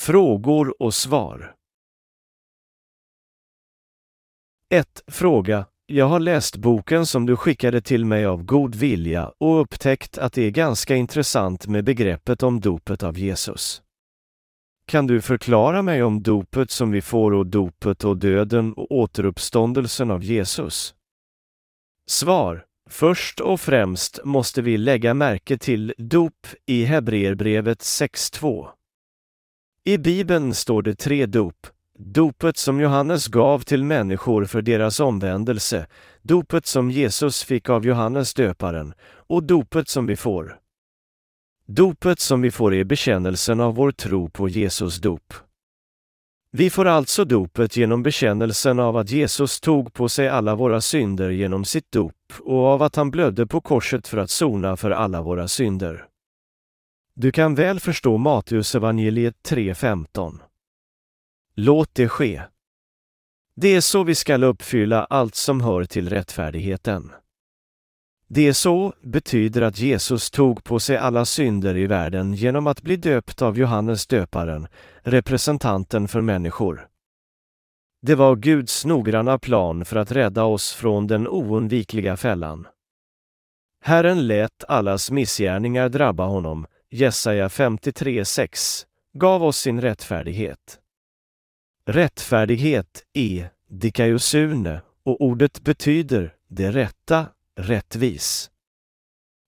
Frågor och svar 1. Fråga. Jag har läst boken som du skickade till mig av god vilja och upptäckt att det är ganska intressant med begreppet om dopet av Jesus. Kan du förklara mig om dopet som vi får och dopet och döden och återuppståndelsen av Jesus? Svar. Först och främst måste vi lägga märke till dop i Hebreerbrevet 6.2. I Bibeln står det tre dop, dopet som Johannes gav till människor för deras omvändelse, dopet som Jesus fick av Johannes döparen och dopet som vi får. Dopet som vi får är bekännelsen av vår tro på Jesus dop. Vi får alltså dopet genom bekännelsen av att Jesus tog på sig alla våra synder genom sitt dop och av att han blödde på korset för att sona för alla våra synder. Du kan väl förstå Matteusevangeliet 3.15. Låt det ske. Det är så vi skall uppfylla allt som hör till rättfärdigheten. Det är så betyder att Jesus tog på sig alla synder i världen genom att bli döpt av Johannes döparen, representanten för människor. Det var Guds noggranna plan för att rädda oss från den oundvikliga fällan. Herren lät allas missgärningar drabba honom, Jesaja 53.6, gav oss sin rättfärdighet. Rättfärdighet är dikaiosune och ordet betyder det rätta, rättvis.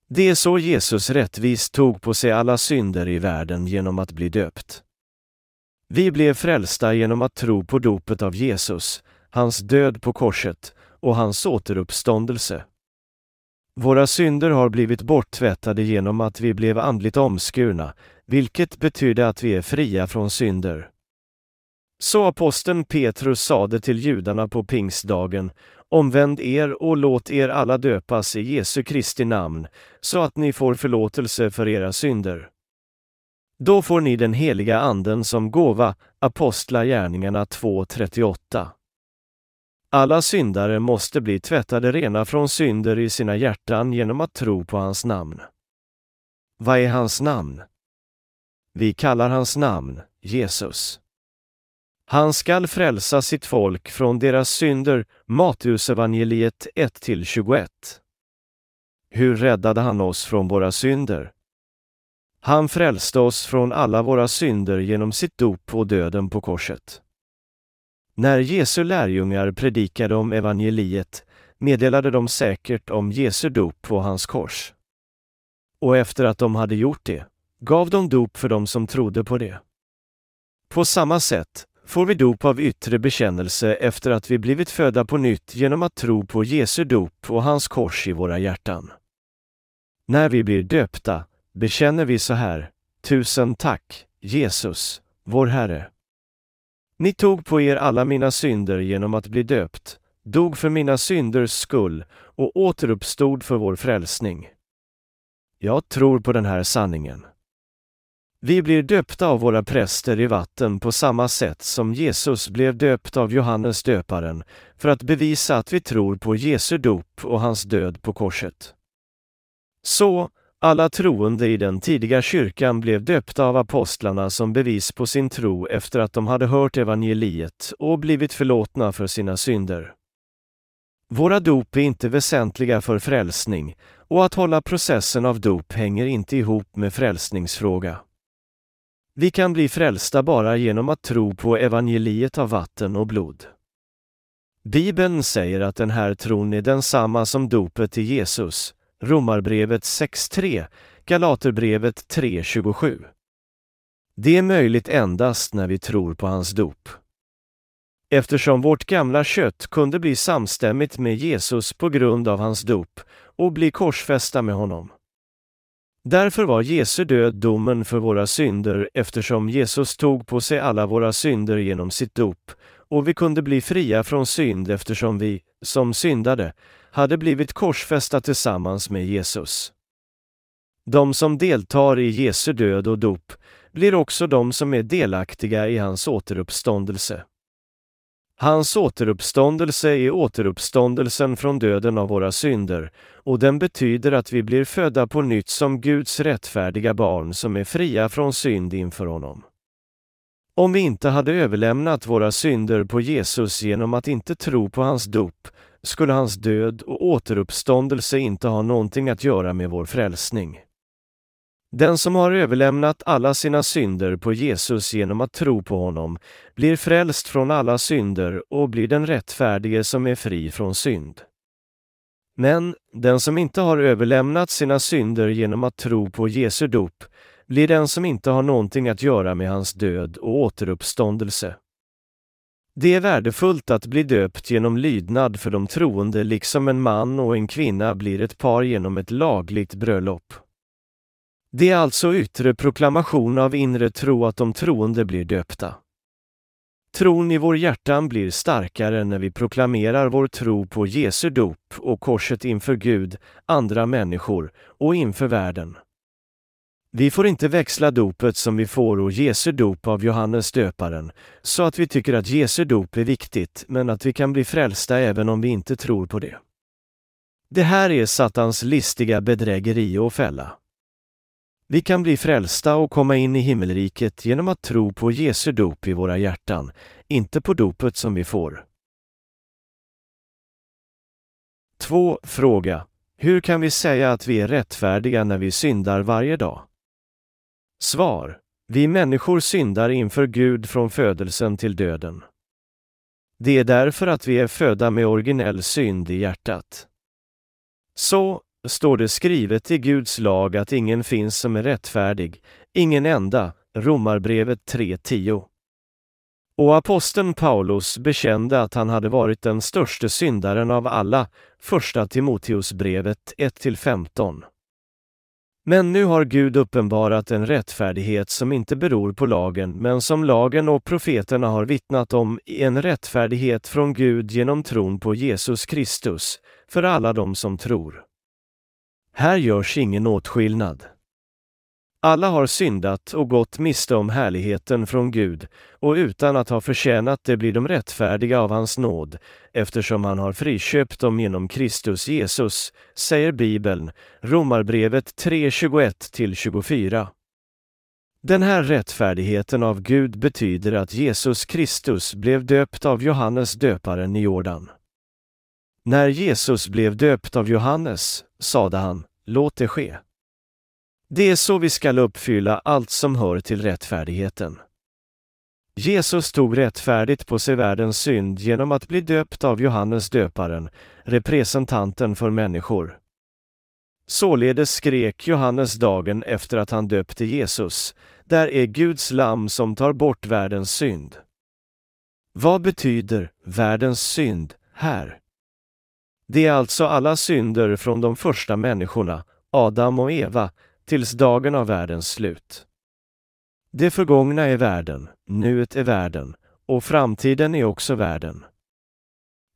Det är så Jesus rättvis tog på sig alla synder i världen genom att bli döpt. Vi blev frälsta genom att tro på dopet av Jesus, hans död på korset och hans återuppståndelse. Våra synder har blivit borttvättade genom att vi blev andligt omskurna, vilket betyder att vi är fria från synder. Så aposteln Petrus sade till judarna på pingstdagen, omvänd er och låt er alla döpas i Jesu Kristi namn, så att ni får förlåtelse för era synder. Då får ni den heliga anden som gåva, Apostlagärningarna 2.38. Alla syndare måste bli tvättade rena från synder i sina hjärtan genom att tro på hans namn. Vad är hans namn? Vi kallar hans namn Jesus. Han skall frälsa sitt folk från deras synder, Matteusevangeliet 1-21. Hur räddade han oss från våra synder? Han frälste oss från alla våra synder genom sitt dop och döden på korset. När Jesu lärjungar predikade om evangeliet meddelade de säkert om Jesu dop på hans kors. Och efter att de hade gjort det gav de dop för dem som trodde på det. På samma sätt får vi dop av yttre bekännelse efter att vi blivit födda på nytt genom att tro på Jesu dop och hans kors i våra hjärtan. När vi blir döpta bekänner vi så här, Tusen tack, Jesus, vår Herre. Ni tog på er alla mina synder genom att bli döpt, dog för mina synders skull och återuppstod för vår frälsning. Jag tror på den här sanningen. Vi blir döpta av våra präster i vatten på samma sätt som Jesus blev döpt av Johannes döparen för att bevisa att vi tror på Jesu dop och hans död på korset. Så, alla troende i den tidiga kyrkan blev döpta av apostlarna som bevis på sin tro efter att de hade hört evangeliet och blivit förlåtna för sina synder. Våra dop är inte väsentliga för frälsning och att hålla processen av dop hänger inte ihop med frälsningsfråga. Vi kan bli frälsta bara genom att tro på evangeliet av vatten och blod. Bibeln säger att den här tron är densamma som dopet till Jesus, Romarbrevet 6.3, Galaterbrevet 3.27. Det är möjligt endast när vi tror på hans dop. Eftersom vårt gamla kött kunde bli samstämmigt med Jesus på grund av hans dop och bli korsfästa med honom. Därför var Jesu död domen för våra synder eftersom Jesus tog på sig alla våra synder genom sitt dop och vi kunde bli fria från synd eftersom vi, som syndade, hade blivit korsfästa tillsammans med Jesus. De som deltar i Jesu död och dop blir också de som är delaktiga i hans återuppståndelse. Hans återuppståndelse är återuppståndelsen från döden av våra synder och den betyder att vi blir födda på nytt som Guds rättfärdiga barn som är fria från synd inför honom. Om vi inte hade överlämnat våra synder på Jesus genom att inte tro på hans dop, skulle hans död och återuppståndelse inte ha någonting att göra med vår frälsning. Den som har överlämnat alla sina synder på Jesus genom att tro på honom blir frälst från alla synder och blir den rättfärdige som är fri från synd. Men den som inte har överlämnat sina synder genom att tro på Jesu dop blir den som inte har någonting att göra med hans död och återuppståndelse. Det är värdefullt att bli döpt genom lydnad för de troende liksom en man och en kvinna blir ett par genom ett lagligt bröllop. Det är alltså yttre proklamation av inre tro att de troende blir döpta. Tron i vår hjärtan blir starkare när vi proklamerar vår tro på Jesu dop och korset inför Gud, andra människor och inför världen. Vi får inte växla dopet som vi får och Jesu dop av Johannes döparen, så att vi tycker att Jesu dop är viktigt, men att vi kan bli frälsta även om vi inte tror på det. Det här är Satans listiga bedrägeri och fälla. Vi kan bli frälsta och komma in i himmelriket genom att tro på Jesu dop i våra hjärtan, inte på dopet som vi får. 2. Fråga. Hur kan vi säga att vi är rättfärdiga när vi syndar varje dag? Svar. Vi människor syndar inför Gud från födelsen till döden. Det är därför att vi är födda med originell synd i hjärtat. Så står det skrivet i Guds lag att ingen finns som är rättfärdig, ingen enda, Romarbrevet 3.10. Och aposteln Paulus bekände att han hade varit den störste syndaren av alla, första Timoteusbrevet 1-15. Men nu har Gud uppenbarat en rättfärdighet som inte beror på lagen, men som lagen och profeterna har vittnat om, en rättfärdighet från Gud genom tron på Jesus Kristus, för alla de som tror. Här görs ingen åtskillnad. Alla har syndat och gått miste om härligheten från Gud, och utan att ha förtjänat det blir de rättfärdiga av hans nåd, eftersom han har friköpt dem genom Kristus Jesus, säger Bibeln, Romarbrevet 3.21-24. Den här rättfärdigheten av Gud betyder att Jesus Kristus blev döpt av Johannes döparen i Jordan. När Jesus blev döpt av Johannes sade han, låt det ske. Det är så vi skall uppfylla allt som hör till rättfärdigheten. Jesus tog rättfärdigt på sig världens synd genom att bli döpt av Johannes döparen, representanten för människor. Således skrek Johannes dagen efter att han döpte Jesus, där är Guds lamm som tar bort världens synd. Vad betyder världens synd här? Det är alltså alla synder från de första människorna, Adam och Eva, tills dagen av världens slut. Det förgångna är världen, nuet är världen och framtiden är också världen.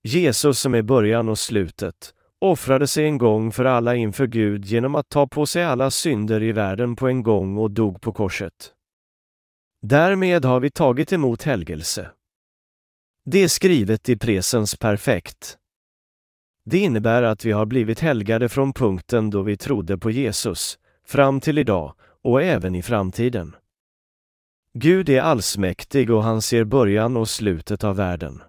Jesus som är början och slutet offrade sig en gång för alla inför Gud genom att ta på sig alla synder i världen på en gång och dog på korset. Därmed har vi tagit emot helgelse. Det är skrivet i presens perfekt. Det innebär att vi har blivit helgade från punkten då vi trodde på Jesus, fram till idag och även i framtiden. Gud är allsmäktig och han ser början och slutet av världen.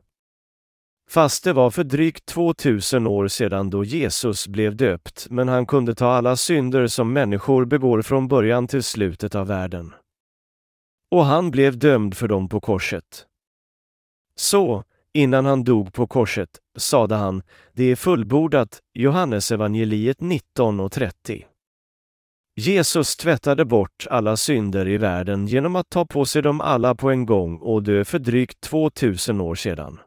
Fast det var för drygt 2000 år sedan då Jesus blev döpt, men han kunde ta alla synder som människor begår från början till slutet av världen. Och han blev dömd för dem på korset. Så, innan han dog på korset, sade han, det är fullbordat, Johannes evangeliet 19 och 30. Jesus tvättade bort alla synder i världen genom att ta på sig dem alla på en gång och dö för drygt 2000 år sedan.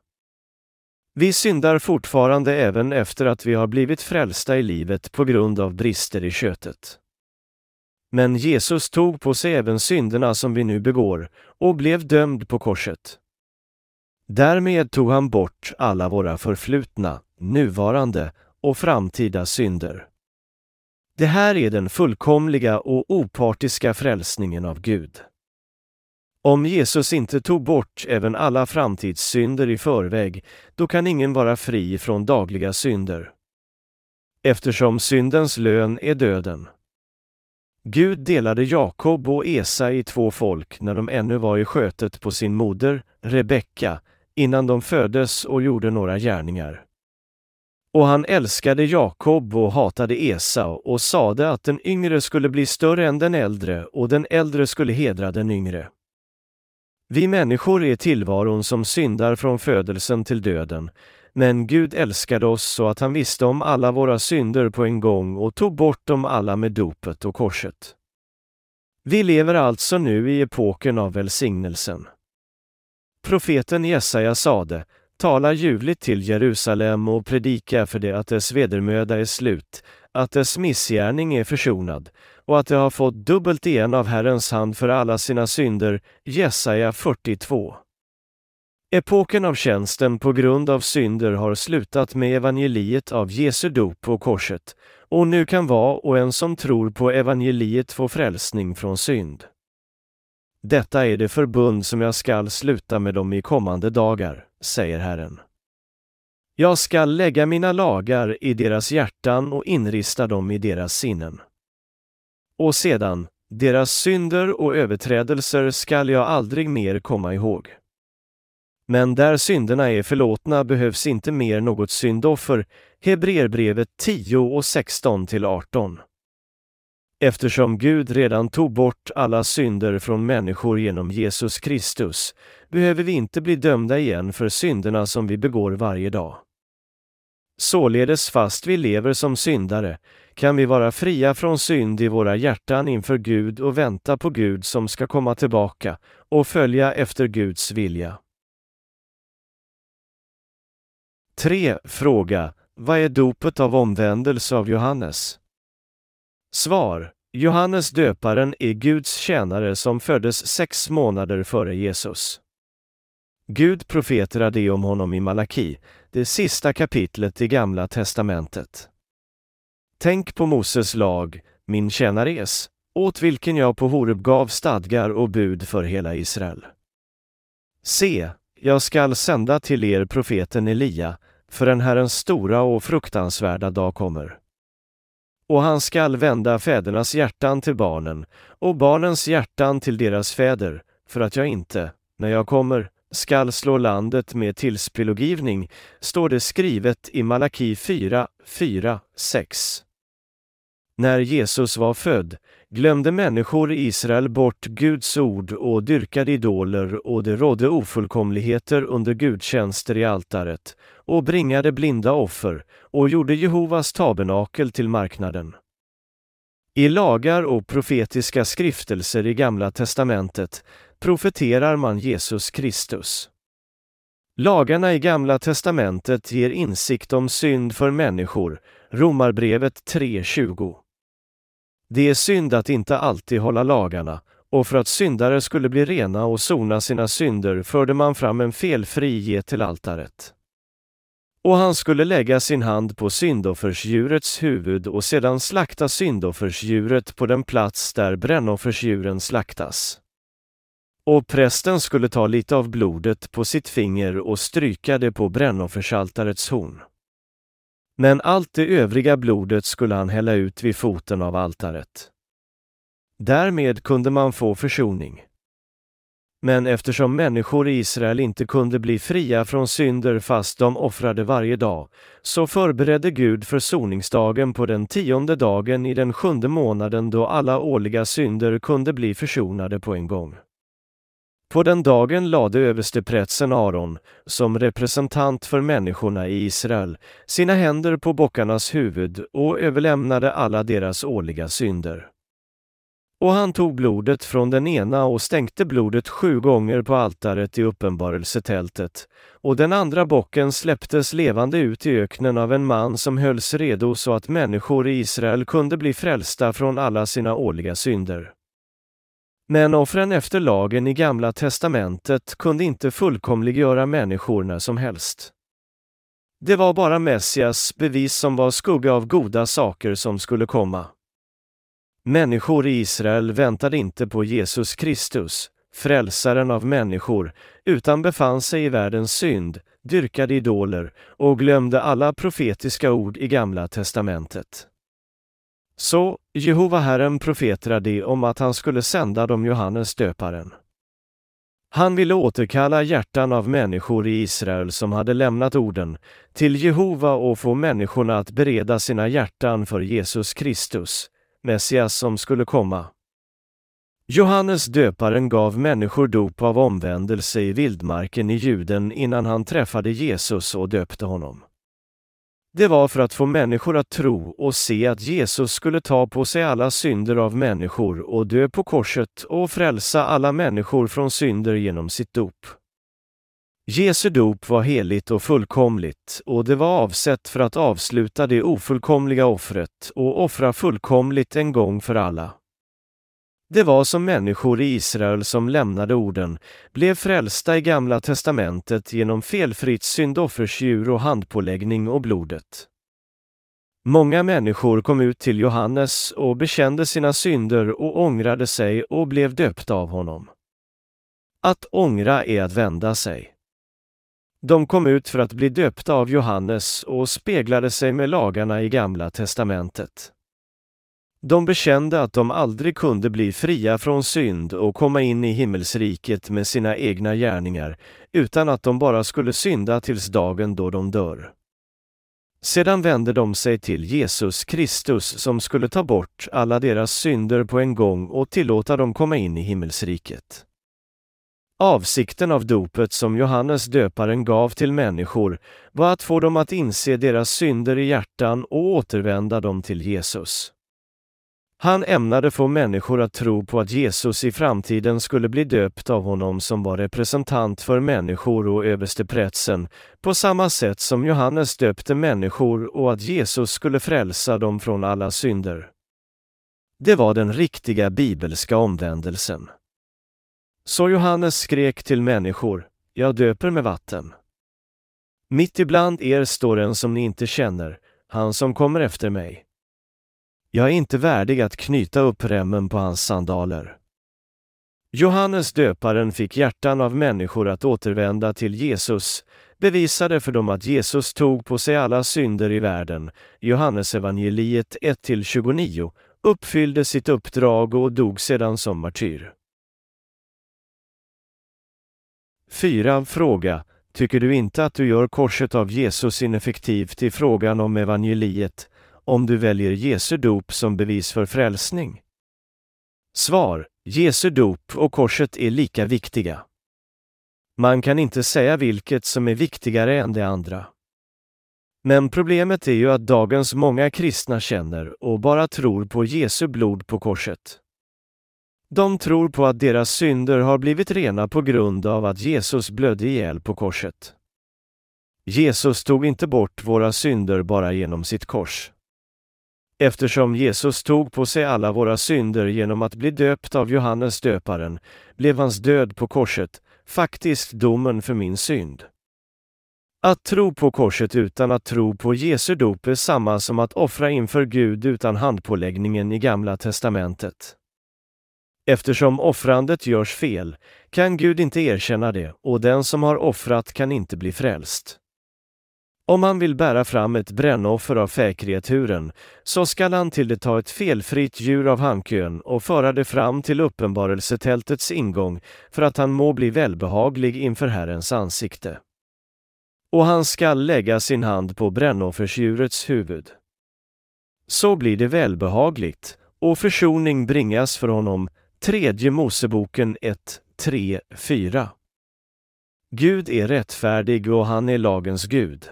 Vi syndar fortfarande även efter att vi har blivit frälsta i livet på grund av brister i köttet. Men Jesus tog på sig även synderna som vi nu begår och blev dömd på korset. Därmed tog han bort alla våra förflutna, nuvarande och framtida synder. Det här är den fullkomliga och opartiska frälsningen av Gud. Om Jesus inte tog bort även alla framtidssynder i förväg, då kan ingen vara fri från dagliga synder. Eftersom syndens lön är döden. Gud delade Jakob och Esa i två folk när de ännu var i skötet på sin moder, Rebecka, innan de föddes och gjorde några gärningar. Och han älskade Jakob och hatade Esau och sade att den yngre skulle bli större än den äldre och den äldre skulle hedra den yngre. Vi människor är tillvaron som syndar från födelsen till döden, men Gud älskade oss så att han visste om alla våra synder på en gång och tog bort dem alla med dopet och korset. Vi lever alltså nu i epoken av välsignelsen. Profeten Jesaja sade, tala ljuvligt till Jerusalem och predika för det att dess vedermöda är slut, att dess missgärning är försonad och att det har fått dubbelt igen av Herrens hand för alla sina synder. Jesaja 42. Epoken av tjänsten på grund av synder har slutat med evangeliet av Jesu dop på korset, och nu kan var och en som tror på evangeliet få frälsning från synd. Detta är det förbund som jag skall sluta med dem i kommande dagar, säger Herren. Jag skall lägga mina lagar i deras hjärtan och inrista dem i deras sinnen. Och sedan, deras synder och överträdelser skall jag aldrig mer komma ihåg. Men där synderna är förlåtna behövs inte mer något syndoffer, Hebreerbrevet 10 och 16 till 18. Eftersom Gud redan tog bort alla synder från människor genom Jesus Kristus behöver vi inte bli dömda igen för synderna som vi begår varje dag. Således fast vi lever som syndare kan vi vara fria från synd i våra hjärtan inför Gud och vänta på Gud som ska komma tillbaka och följa efter Guds vilja. 3. Fråga. Vad är dopet av omvändelse av Johannes? Svar. Johannes döparen är Guds tjänare som föddes sex månader före Jesus. Gud profeterade det om honom i Malaki, det sista kapitlet i Gamla testamentet. Tänk på Moses lag, min tjänares, åt vilken jag på Horeb gav stadgar och bud för hela Israel. Se, jag skall sända till er profeten Elia, för en Herrens stora och fruktansvärda dag kommer. Och han skall vända fädernas hjärtan till barnen och barnens hjärtan till deras fäder, för att jag inte, när jag kommer, skall slå landet med tillspillogivning, står det skrivet i Malaki 4, 4, 6. När Jesus var född glömde människor i Israel bort Guds ord och dyrkade idoler och det rådde ofullkomligheter under gudstjänster i altaret och bringade blinda offer och gjorde Jehovas tabernakel till marknaden. I lagar och profetiska skriftelser i Gamla testamentet profeterar man Jesus Kristus. Lagarna i Gamla testamentet ger insikt om synd för människor, Romarbrevet 3.20. Det är synd att inte alltid hålla lagarna, och för att syndare skulle bli rena och sona sina synder förde man fram en felfri get till altaret. Och han skulle lägga sin hand på syndoffersdjurets huvud och sedan slakta syndoffersdjuret på den plats där brännoffersdjuren slaktas. Och prästen skulle ta lite av blodet på sitt finger och stryka det på brännoffersaltarets horn. Men allt det övriga blodet skulle han hälla ut vid foten av altaret. Därmed kunde man få försoning. Men eftersom människor i Israel inte kunde bli fria från synder fast de offrade varje dag, så förberedde Gud försoningsdagen på den tionde dagen i den sjunde månaden då alla årliga synder kunde bli försonade på en gång. På den dagen lade översteprätsen Aron, som representant för människorna i Israel, sina händer på bockarnas huvud och överlämnade alla deras årliga synder. Och han tog blodet från den ena och stänkte blodet sju gånger på altaret i uppenbarelsetältet, och den andra bocken släpptes levande ut i öknen av en man som hölls redo så att människor i Israel kunde bli frälsta från alla sina årliga synder. Men offren efter lagen i Gamla testamentet kunde inte fullkomliggöra människor när som helst. Det var bara Messias bevis som var skugga av goda saker som skulle komma. Människor i Israel väntade inte på Jesus Kristus, frälsaren av människor, utan befann sig i världens synd, dyrkade idoler och glömde alla profetiska ord i Gamla testamentet. Så Jehova Herren profeterade om att han skulle sända dem Johannes döparen. Han ville återkalla hjärtan av människor i Israel som hade lämnat orden till Jehova och få människorna att bereda sina hjärtan för Jesus Kristus, Messias som skulle komma. Johannes döparen gav människor dop av omvändelse i vildmarken i Juden innan han träffade Jesus och döpte honom. Det var för att få människor att tro och se att Jesus skulle ta på sig alla synder av människor och dö på korset och frälsa alla människor från synder genom sitt dop. Jesu dop var heligt och fullkomligt och det var avsett för att avsluta det ofullkomliga offret och offra fullkomligt en gång för alla. Det var som människor i Israel som lämnade orden, blev frälsta i Gamla testamentet genom felfritt syndoffersdjur och handpåläggning och blodet. Många människor kom ut till Johannes och bekände sina synder och ångrade sig och blev döpta av honom. Att ångra är att vända sig. De kom ut för att bli döpta av Johannes och speglade sig med lagarna i Gamla testamentet. De bekände att de aldrig kunde bli fria från synd och komma in i himmelsriket med sina egna gärningar, utan att de bara skulle synda tills dagen då de dör. Sedan vände de sig till Jesus Kristus som skulle ta bort alla deras synder på en gång och tillåta dem komma in i himmelsriket. Avsikten av dopet som Johannes döparen gav till människor var att få dem att inse deras synder i hjärtan och återvända dem till Jesus. Han ämnade få människor att tro på att Jesus i framtiden skulle bli döpt av honom som var representant för människor och översteprätsen, på samma sätt som Johannes döpte människor och att Jesus skulle frälsa dem från alla synder. Det var den riktiga bibelska omvändelsen. Så Johannes skrek till människor, jag döper med vatten. Mitt ibland er står en som ni inte känner, han som kommer efter mig. Jag är inte värdig att knyta upp remmen på hans sandaler. Johannes döparen fick hjärtan av människor att återvända till Jesus, bevisade för dem att Jesus tog på sig alla synder i världen, Johannesevangeliet 1-29, uppfyllde sitt uppdrag och dog sedan som martyr. 4. Fråga. Tycker du inte att du gör korset av Jesus ineffektivt i frågan om evangeliet, om du väljer Jesu dop som bevis för frälsning? Svar. Jesu dop och korset är lika viktiga. Man kan inte säga vilket som är viktigare än det andra. Men problemet är ju att dagens många kristna känner och bara tror på Jesu blod på korset. De tror på att deras synder har blivit rena på grund av att Jesus blödde ihjäl på korset. Jesus tog inte bort våra synder bara genom sitt kors. Eftersom Jesus tog på sig alla våra synder genom att bli döpt av Johannes döparen blev hans död på korset faktiskt domen för min synd. Att tro på korset utan att tro på Jesu dop är samma som att offra inför Gud utan handpåläggningen i Gamla testamentet. Eftersom offrandet görs fel kan Gud inte erkänna det och den som har offrat kan inte bli frälst. Om han vill bära fram ett brännoffer av fäkreaturen, så skall han till det ta ett felfritt djur av hankön och föra det fram till uppenbarelsetältets ingång för att han må bli välbehaglig inför Herrens ansikte. Och han skall lägga sin hand på brännoffersdjurets huvud. Så blir det välbehagligt, och försoning bringas för honom, tredje Moseboken 1, 3, 4. Gud är rättfärdig och han är lagens Gud.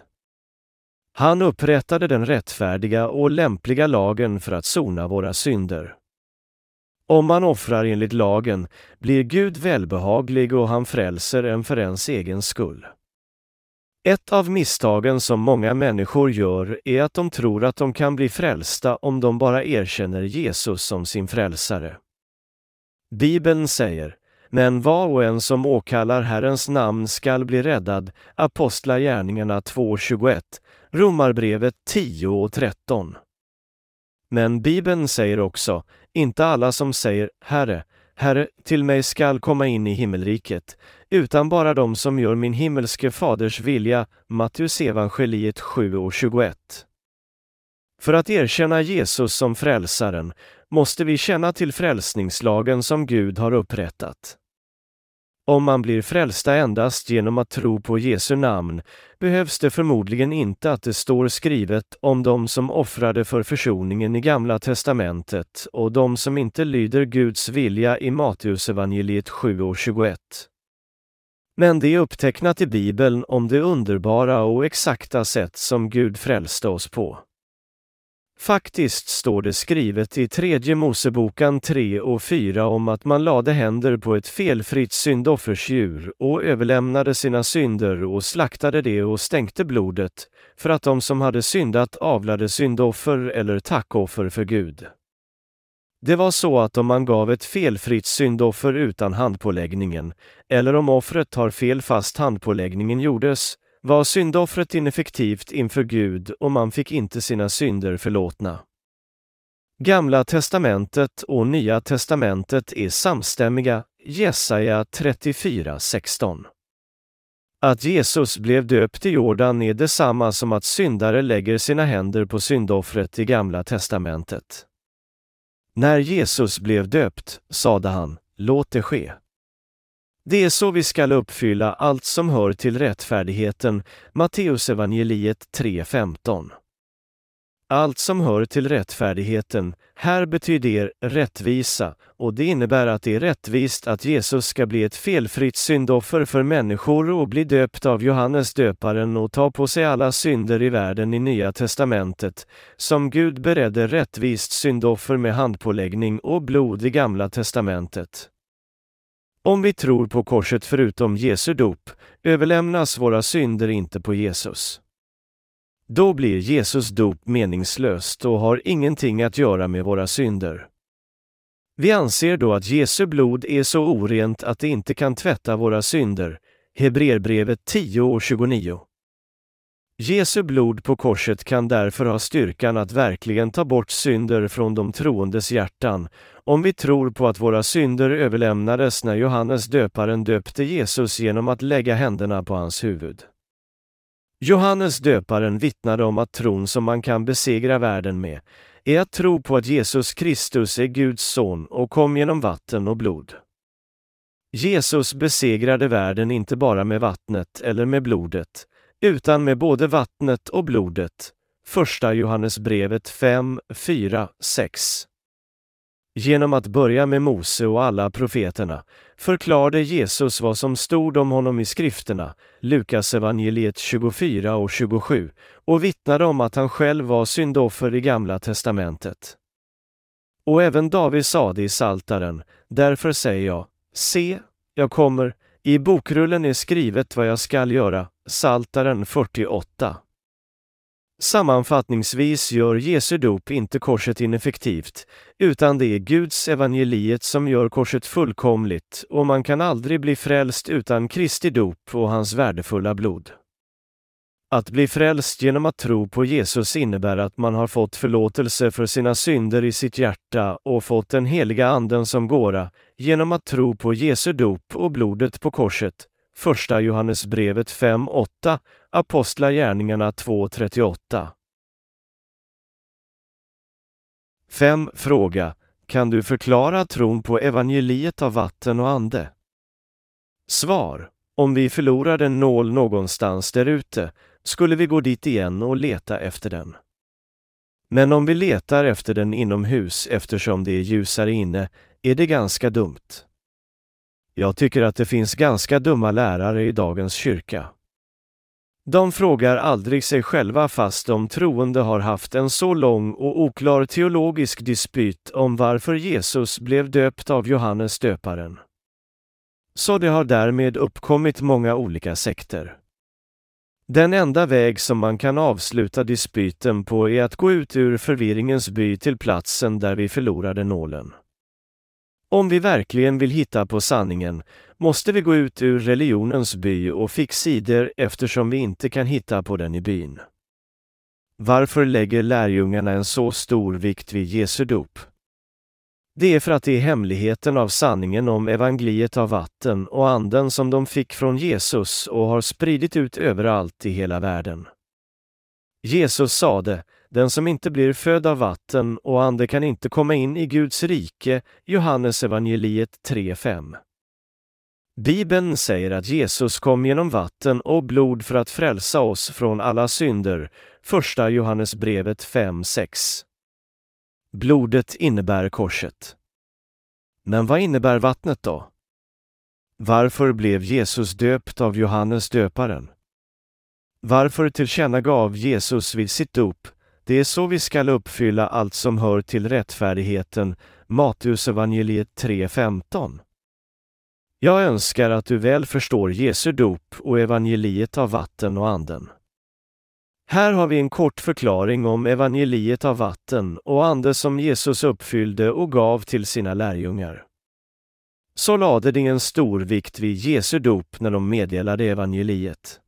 Han upprättade den rättfärdiga och lämpliga lagen för att sona våra synder. Om man offrar enligt lagen blir Gud välbehaglig och han frälser en för ens egen skull. Ett av misstagen som många människor gör är att de tror att de kan bli frälsta om de bara erkänner Jesus som sin frälsare. Bibeln säger men var och en som åkallar Herrens namn skall bli räddad, Apostlagärningarna 2.21, Romarbrevet 10 och 13. Men Bibeln säger också, inte alla som säger Herre, Herre, till mig skall komma in i himmelriket, utan bara de som gör min himmelske faders vilja, Matteus evangeliet 7 och 21. För att erkänna Jesus som frälsaren måste vi känna till frälsningslagen som Gud har upprättat. Om man blir frälsta endast genom att tro på Jesu namn behövs det förmodligen inte att det står skrivet om de som offrade för försoningen i Gamla testamentet och de som inte lyder Guds vilja i Matteusevangeliet 7 och 21. Men det är upptecknat i Bibeln om det underbara och exakta sätt som Gud frälste oss på. Faktiskt står det skrivet i tredje Moseboken 3 och 4 om att man lade händer på ett felfritt syndoffersdjur och överlämnade sina synder och slaktade det och stänkte blodet, för att de som hade syndat avlade syndoffer eller tackoffer för Gud. Det var så att om man gav ett felfritt syndoffer utan handpåläggningen, eller om offret har fel fast handpåläggningen gjordes, var syndoffret ineffektivt inför Gud och man fick inte sina synder förlåtna. Gamla testamentet och Nya testamentet är samstämmiga, Jesaja 34.16. Att Jesus blev döpt i Jordan är detsamma som att syndare lägger sina händer på syndoffret i Gamla testamentet. När Jesus blev döpt sade han, låt det ske. Det är så vi skall uppfylla allt som hör till rättfärdigheten, Matteusevangeliet 3.15. Allt som hör till rättfärdigheten, här betyder rättvisa, och det innebär att det är rättvist att Jesus ska bli ett felfritt syndoffer för människor och bli döpt av Johannes döparen och ta på sig alla synder i världen i Nya testamentet, som Gud beredde rättvist syndoffer med handpåläggning och blod i Gamla testamentet. Om vi tror på korset förutom Jesu dop, överlämnas våra synder inte på Jesus. Då blir Jesus dop meningslöst och har ingenting att göra med våra synder. Vi anser då att Jesu blod är så orent att det inte kan tvätta våra synder. Hebreerbrevet 10 och 29. Jesu blod på korset kan därför ha styrkan att verkligen ta bort synder från de troendes hjärtan, om vi tror på att våra synder överlämnades när Johannes döparen döpte Jesus genom att lägga händerna på hans huvud. Johannes döparen vittnade om att tron som man kan besegra världen med är att tro på att Jesus Kristus är Guds son och kom genom vatten och blod. Jesus besegrade världen inte bara med vattnet eller med blodet, utan med både vattnet och blodet. Första Johannesbrevet 5, 4, 6. Genom att börja med Mose och alla profeterna förklarade Jesus vad som stod om honom i skrifterna, Lukas evangeliet 24 och 27, och vittnade om att han själv var syndoffer i Gamla testamentet. Och även David sade i Saltaren, därför säger jag, se, jag kommer, i bokrullen är skrivet vad jag skall göra, Saltaren 48. Sammanfattningsvis gör Jesu dop inte korset ineffektivt, utan det är Guds evangeliet som gör korset fullkomligt och man kan aldrig bli frälst utan Kristi dop och hans värdefulla blod. Att bli frälst genom att tro på Jesus innebär att man har fått förlåtelse för sina synder i sitt hjärta och fått den heliga anden som gåra genom att tro på Jesu dop och blodet på korset. Första Johannesbrevet 5.8, Apostlagärningarna 2.38. 5. Fråga. Kan du förklara tron på evangeliet av vatten och ande? Svar. Om vi förlorade en nål någonstans därute skulle vi gå dit igen och leta efter den. Men om vi letar efter den inomhus eftersom det är ljusare inne är det ganska dumt. Jag tycker att det finns ganska dumma lärare i dagens kyrka. De frågar aldrig sig själva fast de troende har haft en så lång och oklar teologisk dispyt om varför Jesus blev döpt av Johannes döparen. Så det har därmed uppkommit många olika sekter. Den enda väg som man kan avsluta dispyten på är att gå ut ur förvirringens by till platsen där vi förlorade nålen. Om vi verkligen vill hitta på sanningen måste vi gå ut ur religionens by och fick sidor eftersom vi inte kan hitta på den i byn. Varför lägger lärjungarna en så stor vikt vid Jesu dop? Det är för att det är hemligheten av sanningen om evangeliet av vatten och anden som de fick från Jesus och har spridit ut överallt i hela världen. Jesus sade, den som inte blir född av vatten och ande kan inte komma in i Guds rike, Johannes evangeliet 3.5. Bibeln säger att Jesus kom genom vatten och blod för att frälsa oss från alla synder, första Johannesbrevet 5.6. Blodet innebär korset. Men vad innebär vattnet då? Varför blev Jesus döpt av Johannes döparen? Varför tillkännagav Jesus vid sitt dop, det är så vi skall uppfylla allt som hör till rättfärdigheten, Matteusevangeliet 3.15. Jag önskar att du väl förstår Jesu dop och evangeliet av vatten och anden. Här har vi en kort förklaring om evangeliet av vatten och ande som Jesus uppfyllde och gav till sina lärjungar. Så lade de en stor vikt vid Jesu dop när de meddelade evangeliet.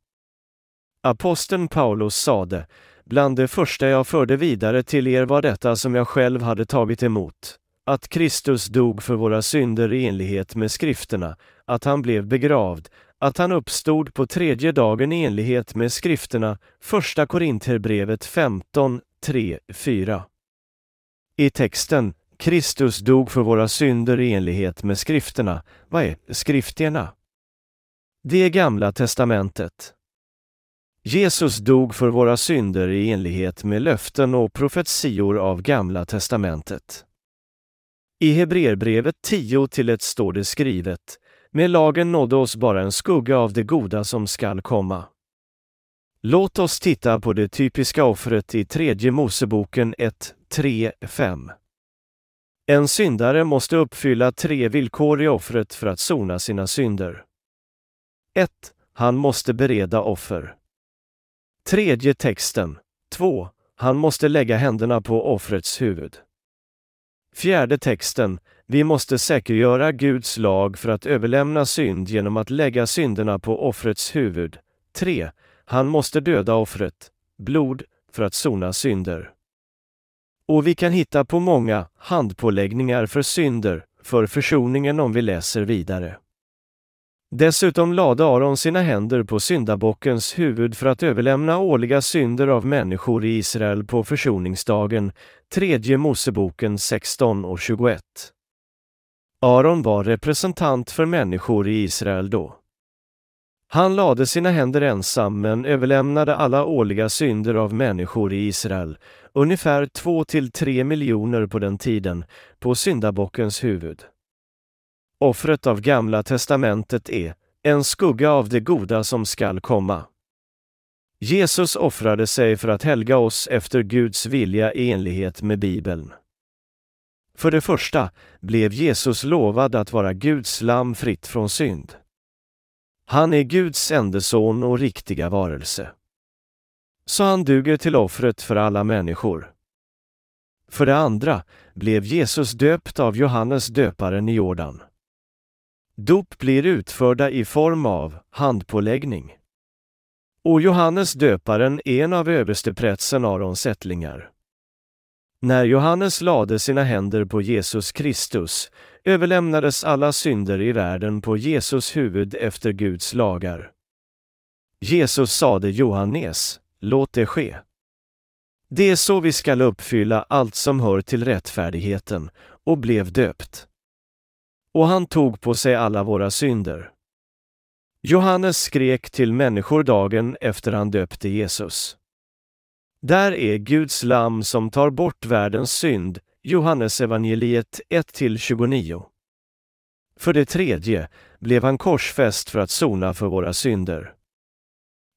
Aposteln Paulus sade, bland det första jag förde vidare till er var detta som jag själv hade tagit emot, att Kristus dog för våra synder i enlighet med skrifterna, att han blev begravd, att han uppstod på tredje dagen i enlighet med skrifterna, första Korinthierbrevet 15, 3, 4. I texten Kristus dog för våra synder i enlighet med skrifterna. Vad är skrifterna? Det är Gamla testamentet. Jesus dog för våra synder i enlighet med löften och profetior av Gamla testamentet. I Hebreerbrevet 10 till 1 står det skrivet Med lagen nådde oss bara en skugga av det goda som skall komma. Låt oss titta på det typiska offret i tredje Moseboken 1, 3, 5. En syndare måste uppfylla tre villkor i offret för att sona sina synder. 1. Han måste bereda offer. Tredje texten. 2. Han måste lägga händerna på offrets huvud. Fjärde texten. Vi måste säkergöra Guds lag för att överlämna synd genom att lägga synderna på offrets huvud. 3. Han måste döda offret, blod, för att sona synder. Och vi kan hitta på många handpåläggningar för synder, för försoningen om vi läser vidare. Dessutom lade Aron sina händer på syndabockens huvud för att överlämna årliga synder av människor i Israel på försoningsdagen, tredje Moseboken 16 och 21. Aron var representant för människor i Israel då. Han lade sina händer ensam men överlämnade alla årliga synder av människor i Israel, ungefär 2-3 miljoner på den tiden, på syndabockens huvud. Offret av Gamla testamentet är en skugga av det goda som skall komma. Jesus offrade sig för att helga oss efter Guds vilja i enlighet med Bibeln. För det första blev Jesus lovad att vara Guds lamm fritt från synd. Han är Guds ende son och riktiga varelse. Så han duger till offret för alla människor. För det andra blev Jesus döpt av Johannes döparen i Jordan. Dop blir utförda i form av handpåläggning. Och Johannes döparen är en av översteprätsen Arons ättlingar. När Johannes lade sina händer på Jesus Kristus överlämnades alla synder i världen på Jesus huvud efter Guds lagar. Jesus sade Johannes, låt det ske. Det är så vi skall uppfylla allt som hör till rättfärdigheten, och blev döpt. Och han tog på sig alla våra synder. Johannes skrek till människor dagen efter han döpte Jesus. Där är Guds lamm som tar bort världens synd, Johannes evangeliet 1-29. För det tredje blev han korsfäst för att sona för våra synder.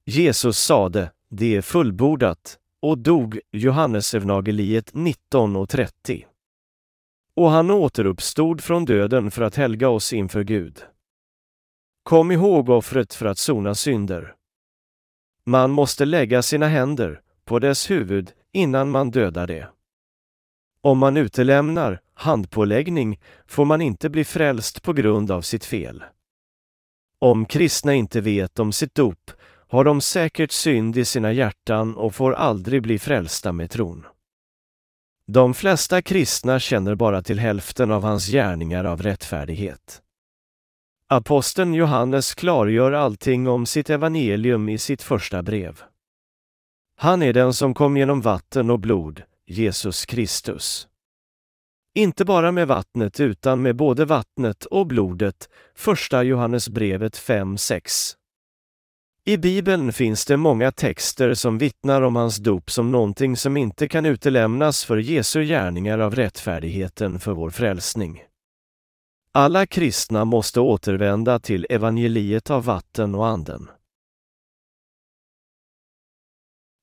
Jesus sade, det är fullbordat, och dog, Johannes evangeliet 19 och 30. Och han återuppstod från döden för att helga oss inför Gud. Kom ihåg offret för att sona synder. Man måste lägga sina händer på dess huvud innan man dödar det. Om man utelämnar handpåläggning får man inte bli frälst på grund av sitt fel. Om kristna inte vet om sitt dop har de säkert synd i sina hjärtan och får aldrig bli frälsta med tron. De flesta kristna känner bara till hälften av hans gärningar av rättfärdighet. Aposteln Johannes klargör allting om sitt evangelium i sitt första brev. Han är den som kom genom vatten och blod, Jesus Kristus. Inte bara med vattnet utan med både vattnet och blodet, första Johannesbrevet 5-6. I Bibeln finns det många texter som vittnar om hans dop som någonting som inte kan utelämnas för Jesu gärningar av rättfärdigheten för vår frälsning. Alla kristna måste återvända till evangeliet av vatten och anden.